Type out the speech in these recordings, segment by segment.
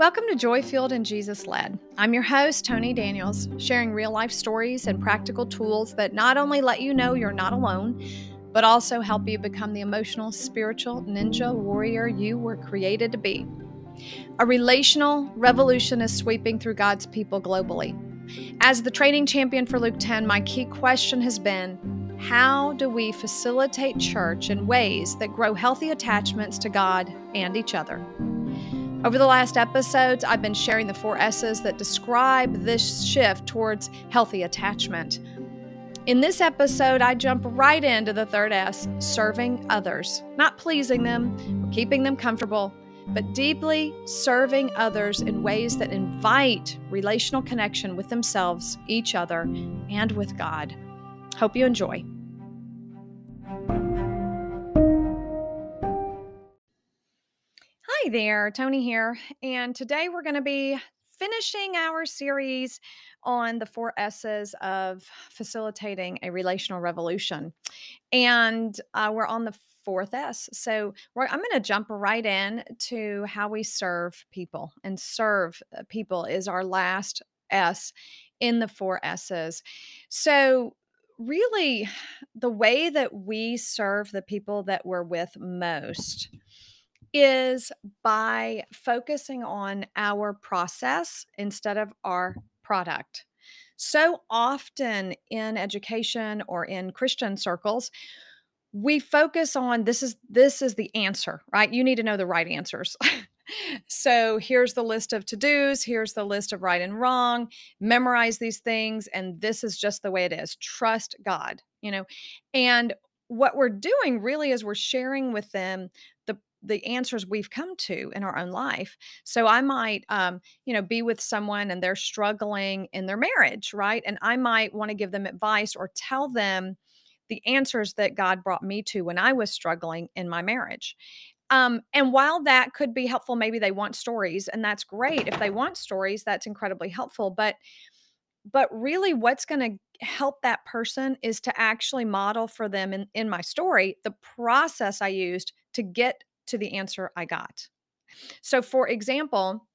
Welcome to Joy Fueled and Jesus Led. I'm your host, Tony Daniels, sharing real life stories and practical tools that not only let you know you're not alone, but also help you become the emotional, spiritual ninja warrior you were created to be. A relational revolution is sweeping through God's people globally. As the training champion for Luke 10, my key question has been how do we facilitate church in ways that grow healthy attachments to God and each other? Over the last episodes, I've been sharing the four S's that describe this shift towards healthy attachment. In this episode, I jump right into the third S serving others, not pleasing them or keeping them comfortable, but deeply serving others in ways that invite relational connection with themselves, each other, and with God. Hope you enjoy. Hi there, Tony here. And today we're going to be finishing our series on the four S's of facilitating a relational revolution. And uh, we're on the fourth S. So I'm going to jump right in to how we serve people. And serve uh, people is our last S in the four S's. So really, the way that we serve the people that we're with most is by focusing on our process instead of our product. So often in education or in Christian circles, we focus on this is this is the answer, right? You need to know the right answers. so here's the list of to-dos, here's the list of right and wrong, memorize these things and this is just the way it is. Trust God, you know. And what we're doing really is we're sharing with them the answers we've come to in our own life. So I might, um, you know, be with someone and they're struggling in their marriage, right? And I might want to give them advice or tell them the answers that God brought me to when I was struggling in my marriage. Um, and while that could be helpful, maybe they want stories, and that's great. If they want stories, that's incredibly helpful. But but really what's going to help that person is to actually model for them in, in my story the process I used to get to the answer I got. So, for example,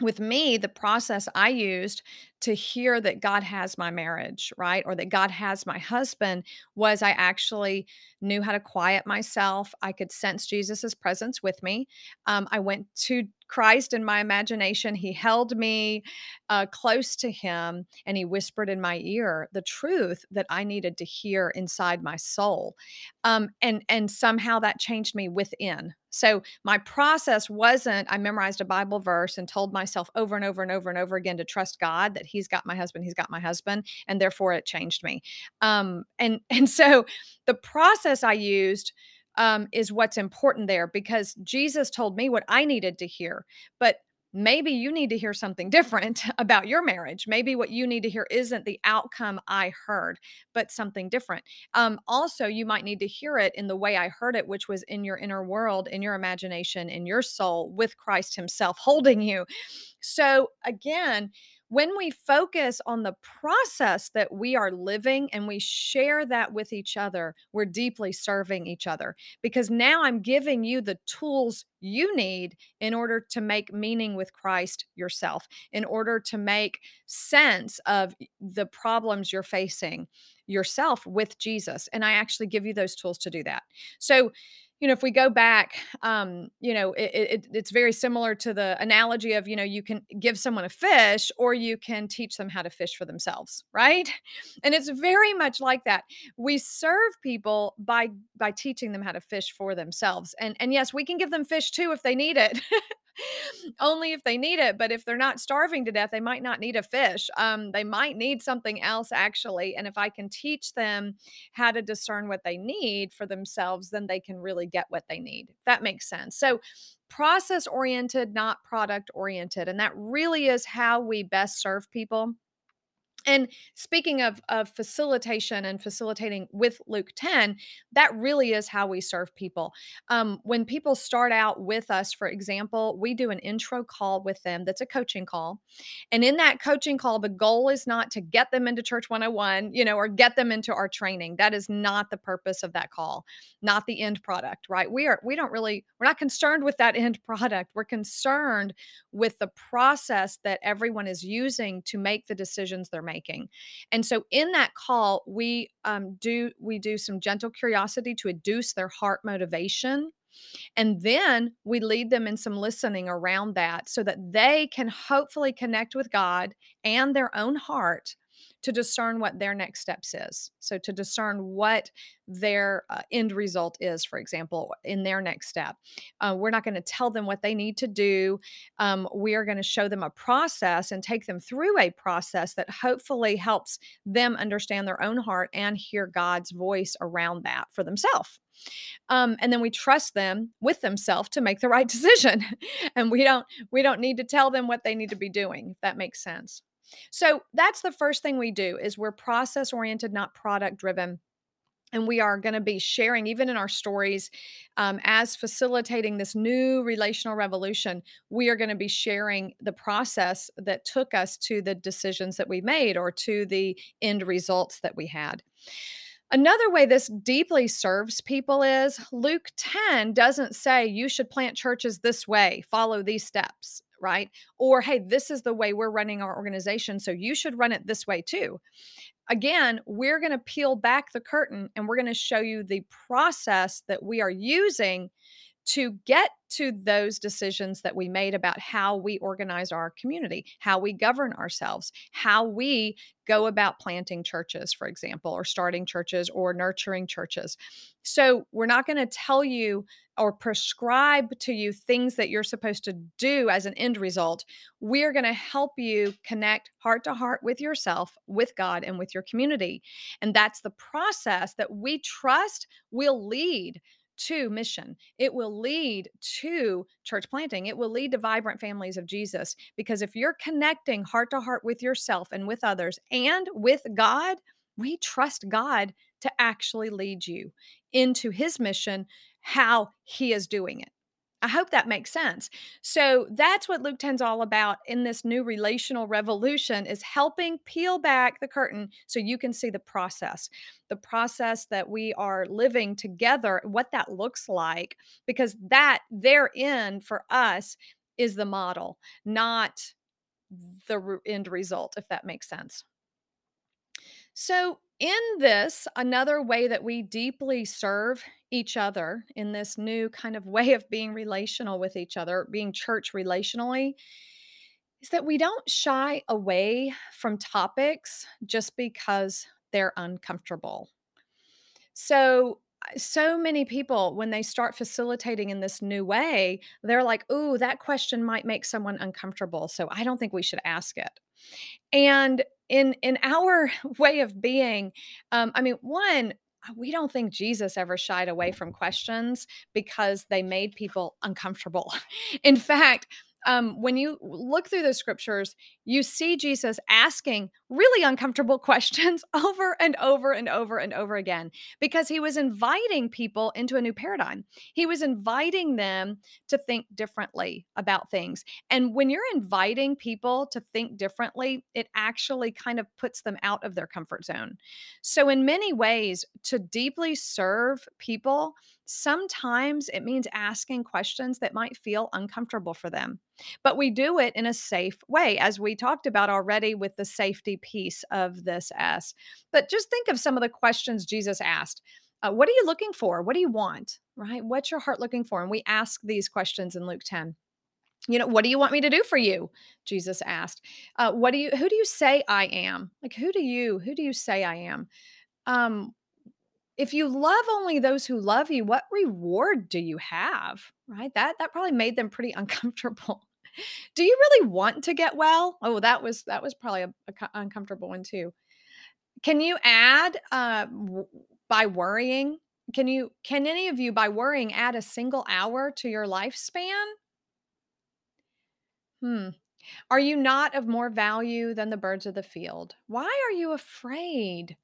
with me, the process I used to hear that God has my marriage, right? Or that God has my husband was I actually knew how to quiet myself. I could sense Jesus's presence with me. Um, I went to Christ in my imagination. He held me uh, close to him and he whispered in my ear the truth that I needed to hear inside my soul. Um, and, and somehow that changed me within. So my process wasn't I memorized a Bible verse and told myself over and over and over and over again to trust God that he's got my husband, he's got my husband, and therefore it changed me. Um, and and so the process I used um, is what's important there because Jesus told me what I needed to hear. But maybe you need to hear something different about your marriage. Maybe what you need to hear isn't the outcome I heard, but something different. Um, also, you might need to hear it in the way I heard it, which was in your inner world, in your imagination, in your soul, with Christ Himself holding you. So, again, when we focus on the process that we are living and we share that with each other, we're deeply serving each other because now I'm giving you the tools you need in order to make meaning with Christ yourself, in order to make sense of the problems you're facing yourself with Jesus. And I actually give you those tools to do that. So, you know, if we go back, um, you know, it, it, it's very similar to the analogy of, you know, you can give someone a fish or you can teach them how to fish for themselves, right? And it's very much like that. We serve people by by teaching them how to fish for themselves. And and yes, we can give them fish too if they need it. only if they need it. But if they're not starving to death, they might not need a fish. Um, they might need something else actually. And if I can teach them how to discern what they need for themselves, then they can really get what they need. That makes sense. So process oriented, not product oriented. And that really is how we best serve people And speaking of of facilitation and facilitating with Luke 10, that really is how we serve people. Um, when people start out with us, for example, we do an intro call with them that's a coaching call. And in that coaching call, the goal is not to get them into Church 101, you know, or get them into our training. That is not the purpose of that call, not the end product, right? We are we don't really we're not concerned with that end product. We're concerned with the process that everyone is using to make the decisions they're making. And so in that call, we um, do we do some gentle curiosity to induce their heart motivation. And then we lead them in some listening around that so that they can hopefully connect with God and their own heart to discern what their next steps is. So to discern what their uh, end result is, for example, in their next step. Uh, we're not going to tell them what they need to do. Um, we are going to show them a process and take them through a process that hopefully helps them understand their own heart and hear God's voice around that for themselves. Um, and then we trust them with themselves to make the right decision and we don't we don't need to tell them what they need to be doing if that makes sense so that's the first thing we do is we're process oriented, not product driven and we are going to be sharing even in our stories um, as facilitating this new relational revolution we are going to be sharing the process that took us to the decisions that we made or to the end results that we had. Another way this deeply serves people is Luke 10 doesn't say you should plant churches this way, follow these steps right? Or, hey, this is the way we're running our organization. So you should run it this way too. Again, we're going to peel back the curtain and we're going to show you the process that we are using to get to those decisions that we made about how we organize our community, how we govern ourselves, how we go about planting churches, for example, or starting churches or nurturing churches. So, we're not going to tell you or prescribe to you things that you're supposed to do as an end result. We're going to help you connect heart to heart with yourself, with God, and with your community. And that's the process that we trust will lead to mission. It will lead to church planting. It will lead to vibrant families of Jesus. Because if you're connecting heart to heart with yourself and with others and with God, we trust God to actually lead you into his mission, how he is doing it. I hope that makes sense. So that's what Luke 10 is all about in this new relational revolution is helping peel back the curtain so you can see the process. The process that we are living together, what that looks like because that therein for us is the model, not the end result if that makes sense. So, in this, another way that we deeply serve each other in this new kind of way of being relational with each other, being church relationally, is that we don't shy away from topics just because they're uncomfortable. So, so many people, when they start facilitating in this new way, they're like, Ooh, that question might make someone uncomfortable. So I don't think we should ask it. And in in our way of being, um, I mean, one, uh, we don't think Jesus ever shied away from questions because they made people uncomfortable. In fact, um, when you look through the scriptures, you see Jesus asking really uncomfortable questions over and over and over and over again because he was inviting people into a new paradigm. He was inviting them to think differently about things. And when you're inviting people to think differently, it actually kind of puts them out of their comfort zone. So, in many ways, to deeply serve people, sometimes it means asking questions that might feel uncomfortable for them. But we do it in a safe way, as we talked about already with the safety piece of this S. But just think of some of the questions Jesus asked. Uh, what are you looking for? What do you want? Right? What's your heart looking for? And we ask these questions in Luke 10 you know what do you want me to do for you jesus asked uh, what do you who do you say i am like who do you who do you say i am um if you love only those who love you, what reward do you have? Right? That that probably made them pretty uncomfortable. Do you really want to get well? Oh, that was that was probably a, a uncomfortable one too. Can you add uh, by worrying? Can you can any of you by worrying add a single hour to your lifespan? Hmm. Are you not of more value than the birds of the field? Why are you afraid?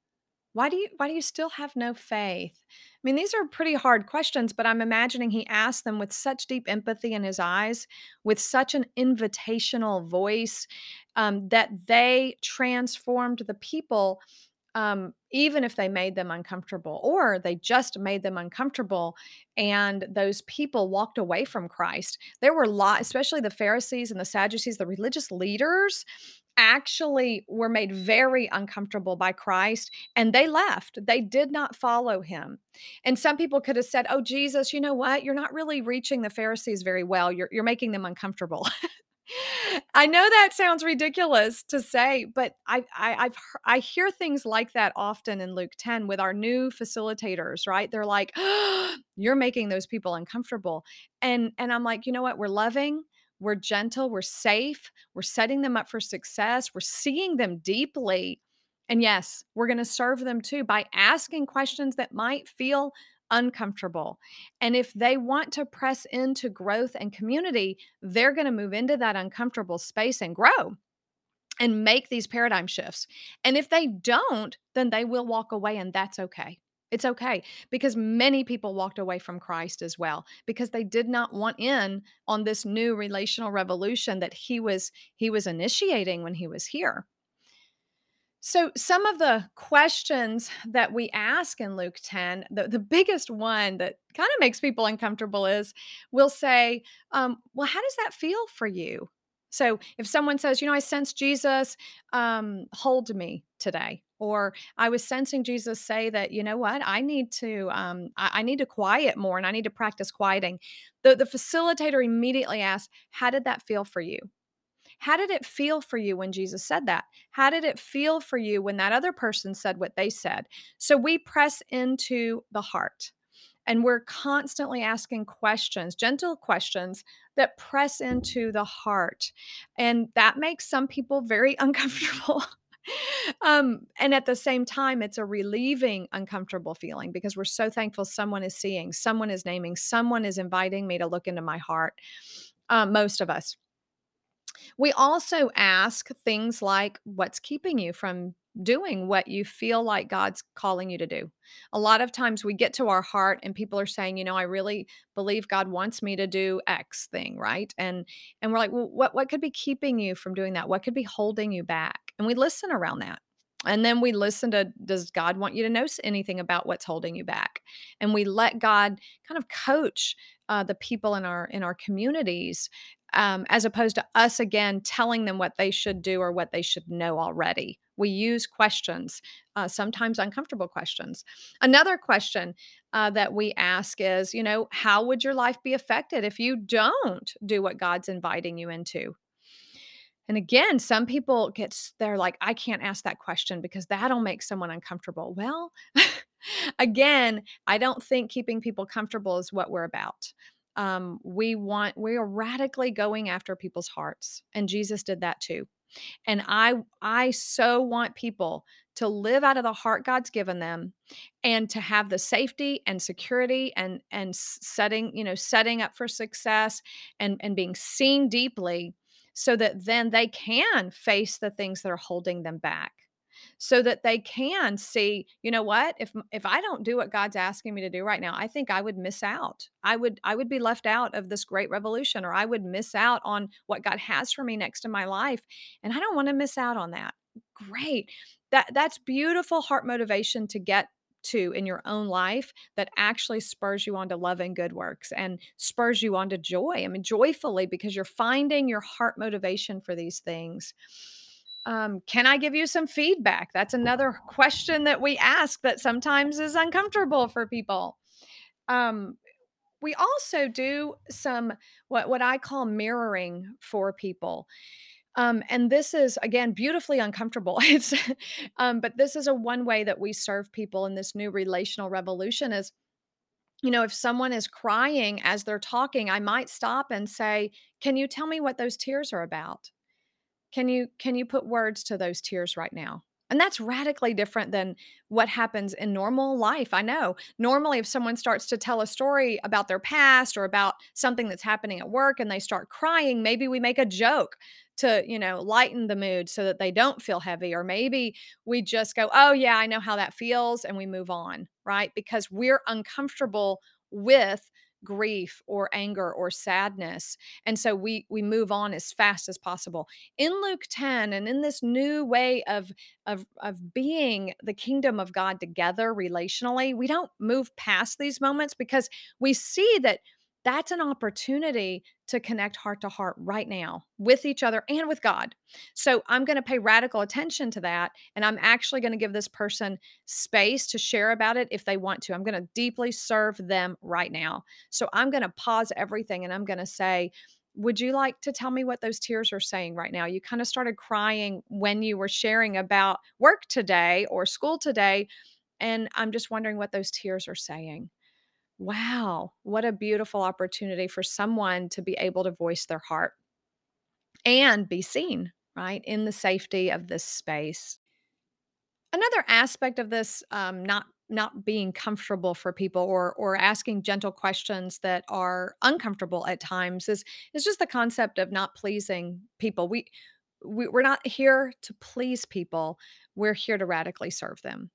Why do you why do you still have no faith? I mean, these are pretty hard questions, but I'm imagining he asked them with such deep empathy in his eyes, with such an invitational voice, um, that they transformed the people um, even if they made them uncomfortable or they just made them uncomfortable and those people walked away from Christ. There were a lot, especially the Pharisees and the Sadducees, the religious leaders actually were made very uncomfortable by Christ and they left. They did not follow him. And some people could have said, "Oh Jesus, you know what? You're not really reaching the Pharisees very well. You're you're making them uncomfortable." I know that sounds ridiculous to say, but I, I I've I hear things like that often in Luke 10 with our new facilitators, right? They're like, "You're making those people uncomfortable." And and I'm like, "You know what? We're loving, we're gentle, we're safe, we're setting them up for success, we're seeing them deeply. And yes, we're going to serve them too by asking questions that might feel uncomfortable. And if they want to press into growth and community, they're going to move into that uncomfortable space and grow and make these paradigm shifts. And if they don't, then they will walk away, and that's okay. It's okay because many people walked away from Christ as well because they did not want in on this new relational revolution that he was he was initiating when he was here. So, some of the questions that we ask in Luke 10, the, the biggest one that kind of makes people uncomfortable is we'll say, um, Well, how does that feel for you? So, if someone says, You know, I sense Jesus um, hold me today, or I was sensing Jesus say that, you know what, I need to, um, I, I need to quiet more and I need to practice quieting. The, the facilitator immediately asked How did that feel for you? How did it feel for you when Jesus said that? How did it feel for you when that other person said what they said? So we press into the heart and we're constantly asking questions, gentle questions that press into the heart. And that makes some people very uncomfortable. um, and at the same time, it's a relieving, uncomfortable feeling because we're so thankful someone is seeing, someone is naming, someone is inviting me to look into my heart. Um, most of us. We also ask things like, what's keeping you from doing what you feel like God's calling you to do? A lot of times we get to our heart and people are saying, you know, I really believe God wants me to do X thing, right? And and we're like, well, what what could be keeping you from doing that? What could be holding you back? And we listen around that. And then we listen to does God want you to know anything about what's holding you back? And we let God kind of coach uh, the people in our in our communities um, as opposed to us again telling them what they should do or what they should know already. We use questions, uh, sometimes uncomfortable questions. Another question uh, that we ask is, you know, how would your life be affected if you don't do what God's inviting you into? And again, some people get, they're like, I can't ask that question because that'll make someone uncomfortable. Well, again, I don't think keeping people comfortable is what we're about um, we want we are radically going after people's hearts and jesus did that too and i i so want people to live out of the heart god's given them and to have the safety and security and and setting you know setting up for success and and being seen deeply so that then they can face the things that are holding them back. So that they can see you know what? If if i don't do what god's asking me to do right now i think i would miss out. I would i would be left out of this great revolution or i would miss out on what god has for me next in my life and i don't want to miss out on that. Great. That that's beautiful heart motivation to get to in your own life that actually spurs you on to love and good works and spurs you on to joy. I mean, joyfully because you're finding your heart motivation for these things. Um, can I give you some feedback? That's another question that we ask that sometimes is uncomfortable for people. Um, we also do some what what I call mirroring for people. Um, and this is again beautifully uncomfortable. It's um, but this is a one way that we serve people in this new relational revolution is you know if someone is crying as they're talking i might stop and say can you tell me what those tears are about can you can you put words to those tears right now? And that's radically different than what happens in normal life. I know. Normally, if someone starts to tell a story about their past or about something that's happening at work and they start crying, maybe we make a joke to, you know, lighten the mood so that they don't feel heavy. Or maybe we just go, oh, yeah, I know how that feels. And we move on, right? Because we're uncomfortable with grief or anger or sadness and so we we move on as fast as possible. In luke 10 and in this new way of of of being the kingdom of god together relationally we don't move past these moments because we see that that's an opportunity to connect heart to heart right now with each other and with God. So I'm going to pay radical attention to that. And I'm actually going to give this person space to share about it if they want to. I'm going to deeply serve them right now. So I'm going to pause everything and I'm going to say, would you like to tell me what those tears are saying right now? You kind of started crying when you were sharing about work today or school today. And I'm just wondering what those tears are saying. Wow, what a beautiful opportunity for someone to be able to voice their heart and be seen, right, in the safety of this space. Another aspect of this, um, not not being comfortable for people or or asking gentle questions that are uncomfortable at times is is just the concept of not pleasing people. We, we we're not here to please people. We're here to radically serve them.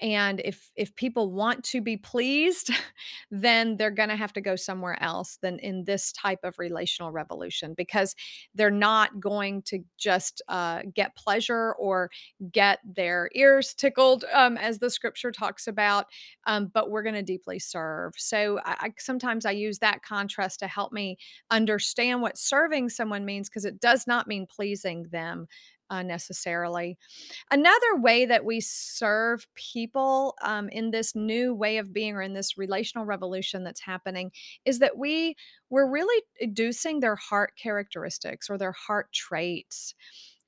And if if people want to be pleased, then they're going to have to go somewhere else than in this type of relational revolution because they're not going to just uh, get pleasure or get their ears tickled, um, as the scripture talks about, um, but we're going to deeply serve. So I, I, sometimes I use that contrast to help me understand what serving someone means because it does not mean pleasing them uh, necessarily. Another way that we serve people um, in this new way of being or in this relational revolution that's happening is that we we're really educing their heart characteristics or their heart traits.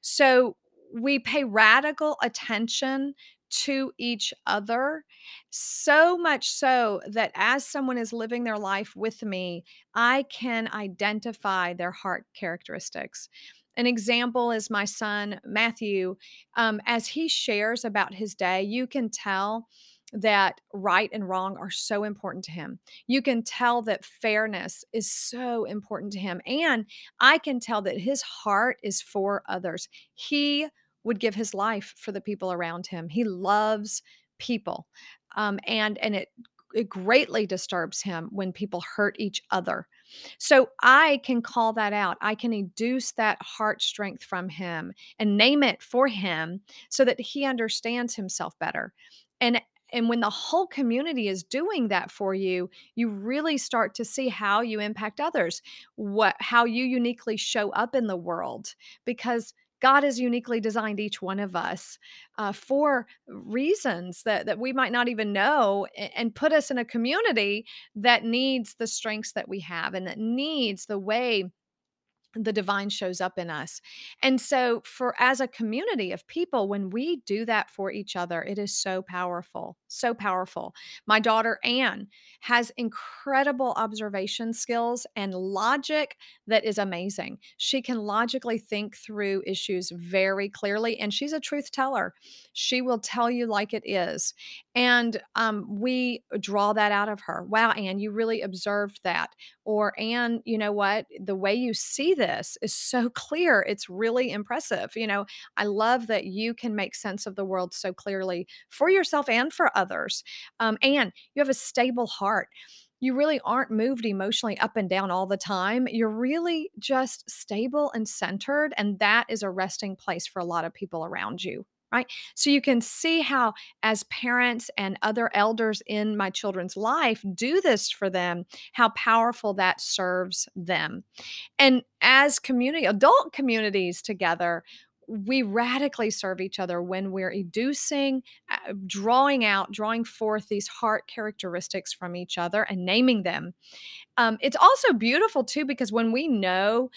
So we pay radical attention to each other so much so that as someone is living their life with me i can identify their heart characteristics an example is my son, Matthew. Um, as he shares about his day, you can tell that right and wrong are so important to him. You can tell that fairness is so important to him. And I can tell that his heart is for others. He would give his life for the people around him. He loves people. Um, and and it it greatly disturbs him when people hurt each other. So I can call that out. I can induce that heart strength from him and name it for him so that he understands himself better. And and when the whole community is doing that for you, you really start to see how you impact others, what how you uniquely show up in the world because God has uniquely designed each one of us uh, for reasons that, that we might not even know and put us in a community that needs the strengths that we have and that needs the way the divine shows up in us. And so for as a community of people when we do that for each other it is so powerful, so powerful. My daughter Anne has incredible observation skills and logic that is amazing. She can logically think through issues very clearly and she's a truth teller. She will tell you like it is. And um, we draw that out of her. Wow, Anne, you really observed that. Or Anne, you know what? The way you see this this is so clear. It's really impressive. You know, I love that you can make sense of the world so clearly for yourself and for others. Um, and you have a stable heart you really aren't moved emotionally up and down all the time. You're really just stable and centered. And that is a resting place for a lot of people around you right? So you can see how, as parents and other elders in my children's life do this for them, how powerful that serves them. And as community, adult communities together, we radically serve each other when we're educing, uh, drawing out, drawing forth these heart characteristics from each other and naming them. Um, it's also beautiful too because when we know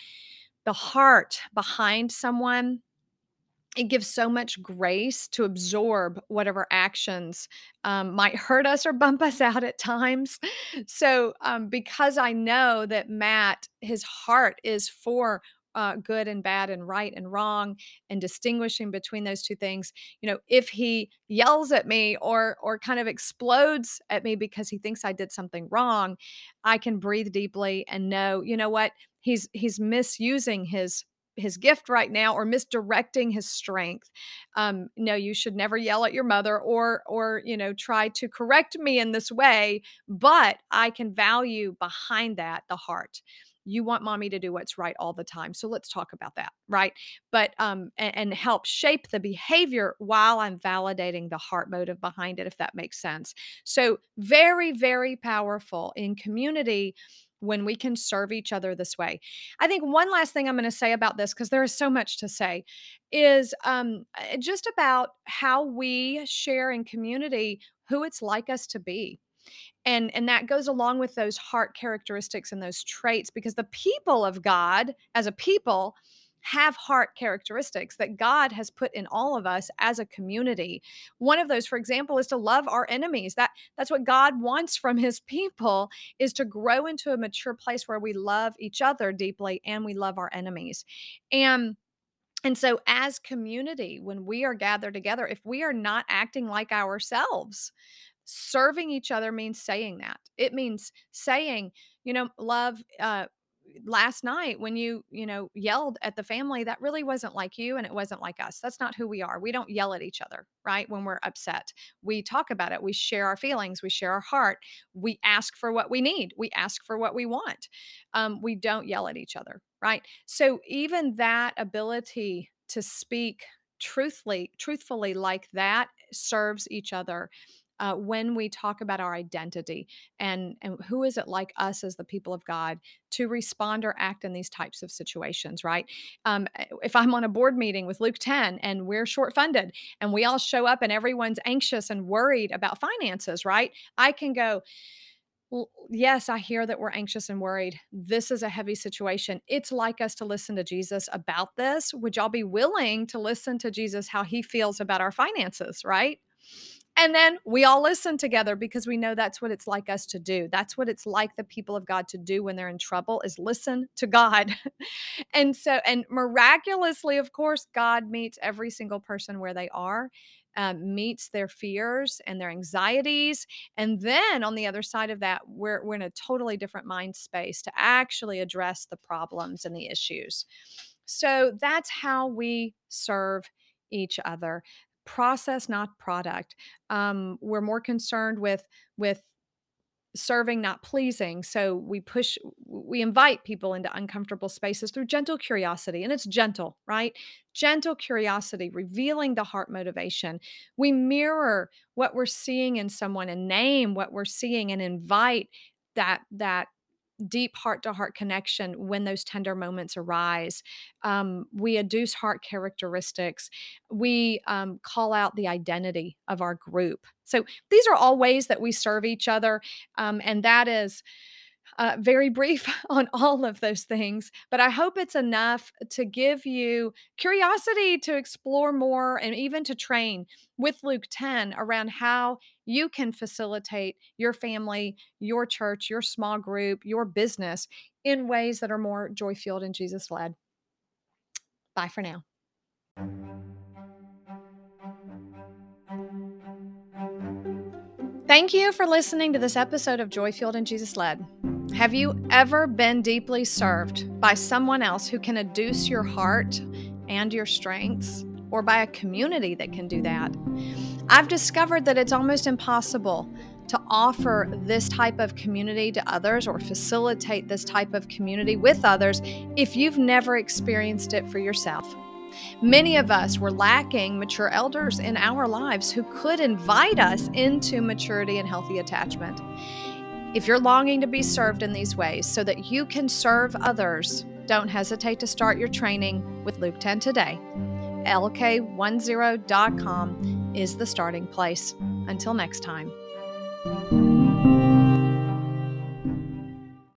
the heart behind someone, it gives so much grace to absorb whatever actions um, might hurt us or bump us out at times. So, um, because I know that Matt, his heart is for uh, good and bad and right and wrong and distinguishing between those two things you know if he yells at me or or kind of explodes at me because he thinks i did something wrong i can breathe deeply and know you know what he's he's misusing his his gift right now or misdirecting his strength um no you should never yell at your mother or or you know try to correct me in this way but i can value behind that the heart. You want mommy to do what's right all the time so let's talk about that right? But um and, and help shape the behavior while i'm validating the heart motive behind it if that makes sense. So very very powerful in community when we can serve each other this way. I think one last thing I'm going to say about this, because there is so much to say, is um, eh, just about how we share in community who it's like us to be. And, and that goes along with those heart characteristics and those traits because the people of God, as a people, have heart characteristics that God has put in all of us as a community. One of those for example is to love our enemies. That that's what God wants from his people is to grow into a mature place where we love each other deeply and we love our enemies. And and so as community when we are gathered together if we are not acting like ourselves serving each other means saying that it means saying you know love uh last night when you you know yelled at the family that really wasn't like you and it wasn't like us. That's not who we are. We don't yell at each other right when we're upset. We talk about it. We share our feelings. We share our heart. We ask for what we need. We ask for what we want. Um, we don't yell at each other right? So even that ability to speak truthfully truthfully like that serves each other uh, when we talk about our identity and, and who is it like us as the people of God to respond or act in these types of situations, right? Um, eh, if I'm on a board meeting with Luke 10 and we're short funded and we all show up and everyone's anxious and worried about finances, right? I can go, yes, I hear that we're anxious and worried. This is a heavy situation. It's like us to listen to Jesus about this. Would y'all be willing to listen to Jesus how he feels about our finances, right? And then we all listen together because we know that's what it's like us to do. That's what it's like the people of God to do when they're in trouble is listen to God. and so, and miraculously, of course, God meets every single person where they are. Um, meets their fears and their anxieties. And then on the other side of that, we're, we're in a totally different mind space to actually address the problems and the issues. So that's how we serve each other process not product. Um, we're more concerned with with serving not pleasing. So we push we invite people into uncomfortable spaces through gentle curiosity and it's gentle right? Gentle curiosity revealing the heart motivation. We mirror what we're seeing in someone and name what we're seeing and invite that that deep heart to heart connection when those tender moments arise. Um, we educe heart characteristics. We um, call out the identity of our group. So these are all ways that we serve each other. Um, and that is uh, very brief on all of those things, but I hope it's enough to give you curiosity to explore more and even to train with Luke 10 around how you can facilitate your family, your church, your small group, your business in ways that are more joy filled and Jesus led. Bye for now. Thank you for listening to this episode of Joy Filled and Jesus Led. Have you ever been deeply served by someone else who can educe your heart and your strengths, or by a community that can do that? I've discovered that it's almost impossible to offer this type of community to others or facilitate this type of community with others if you've never experienced it for yourself. Many of us were lacking mature elders in our lives who could invite us into maturity and healthy attachment. If you're longing to be served in these ways so that you can serve others, don't hesitate to start your training with Luke 10 today. LK10.com is the starting place. Until next time.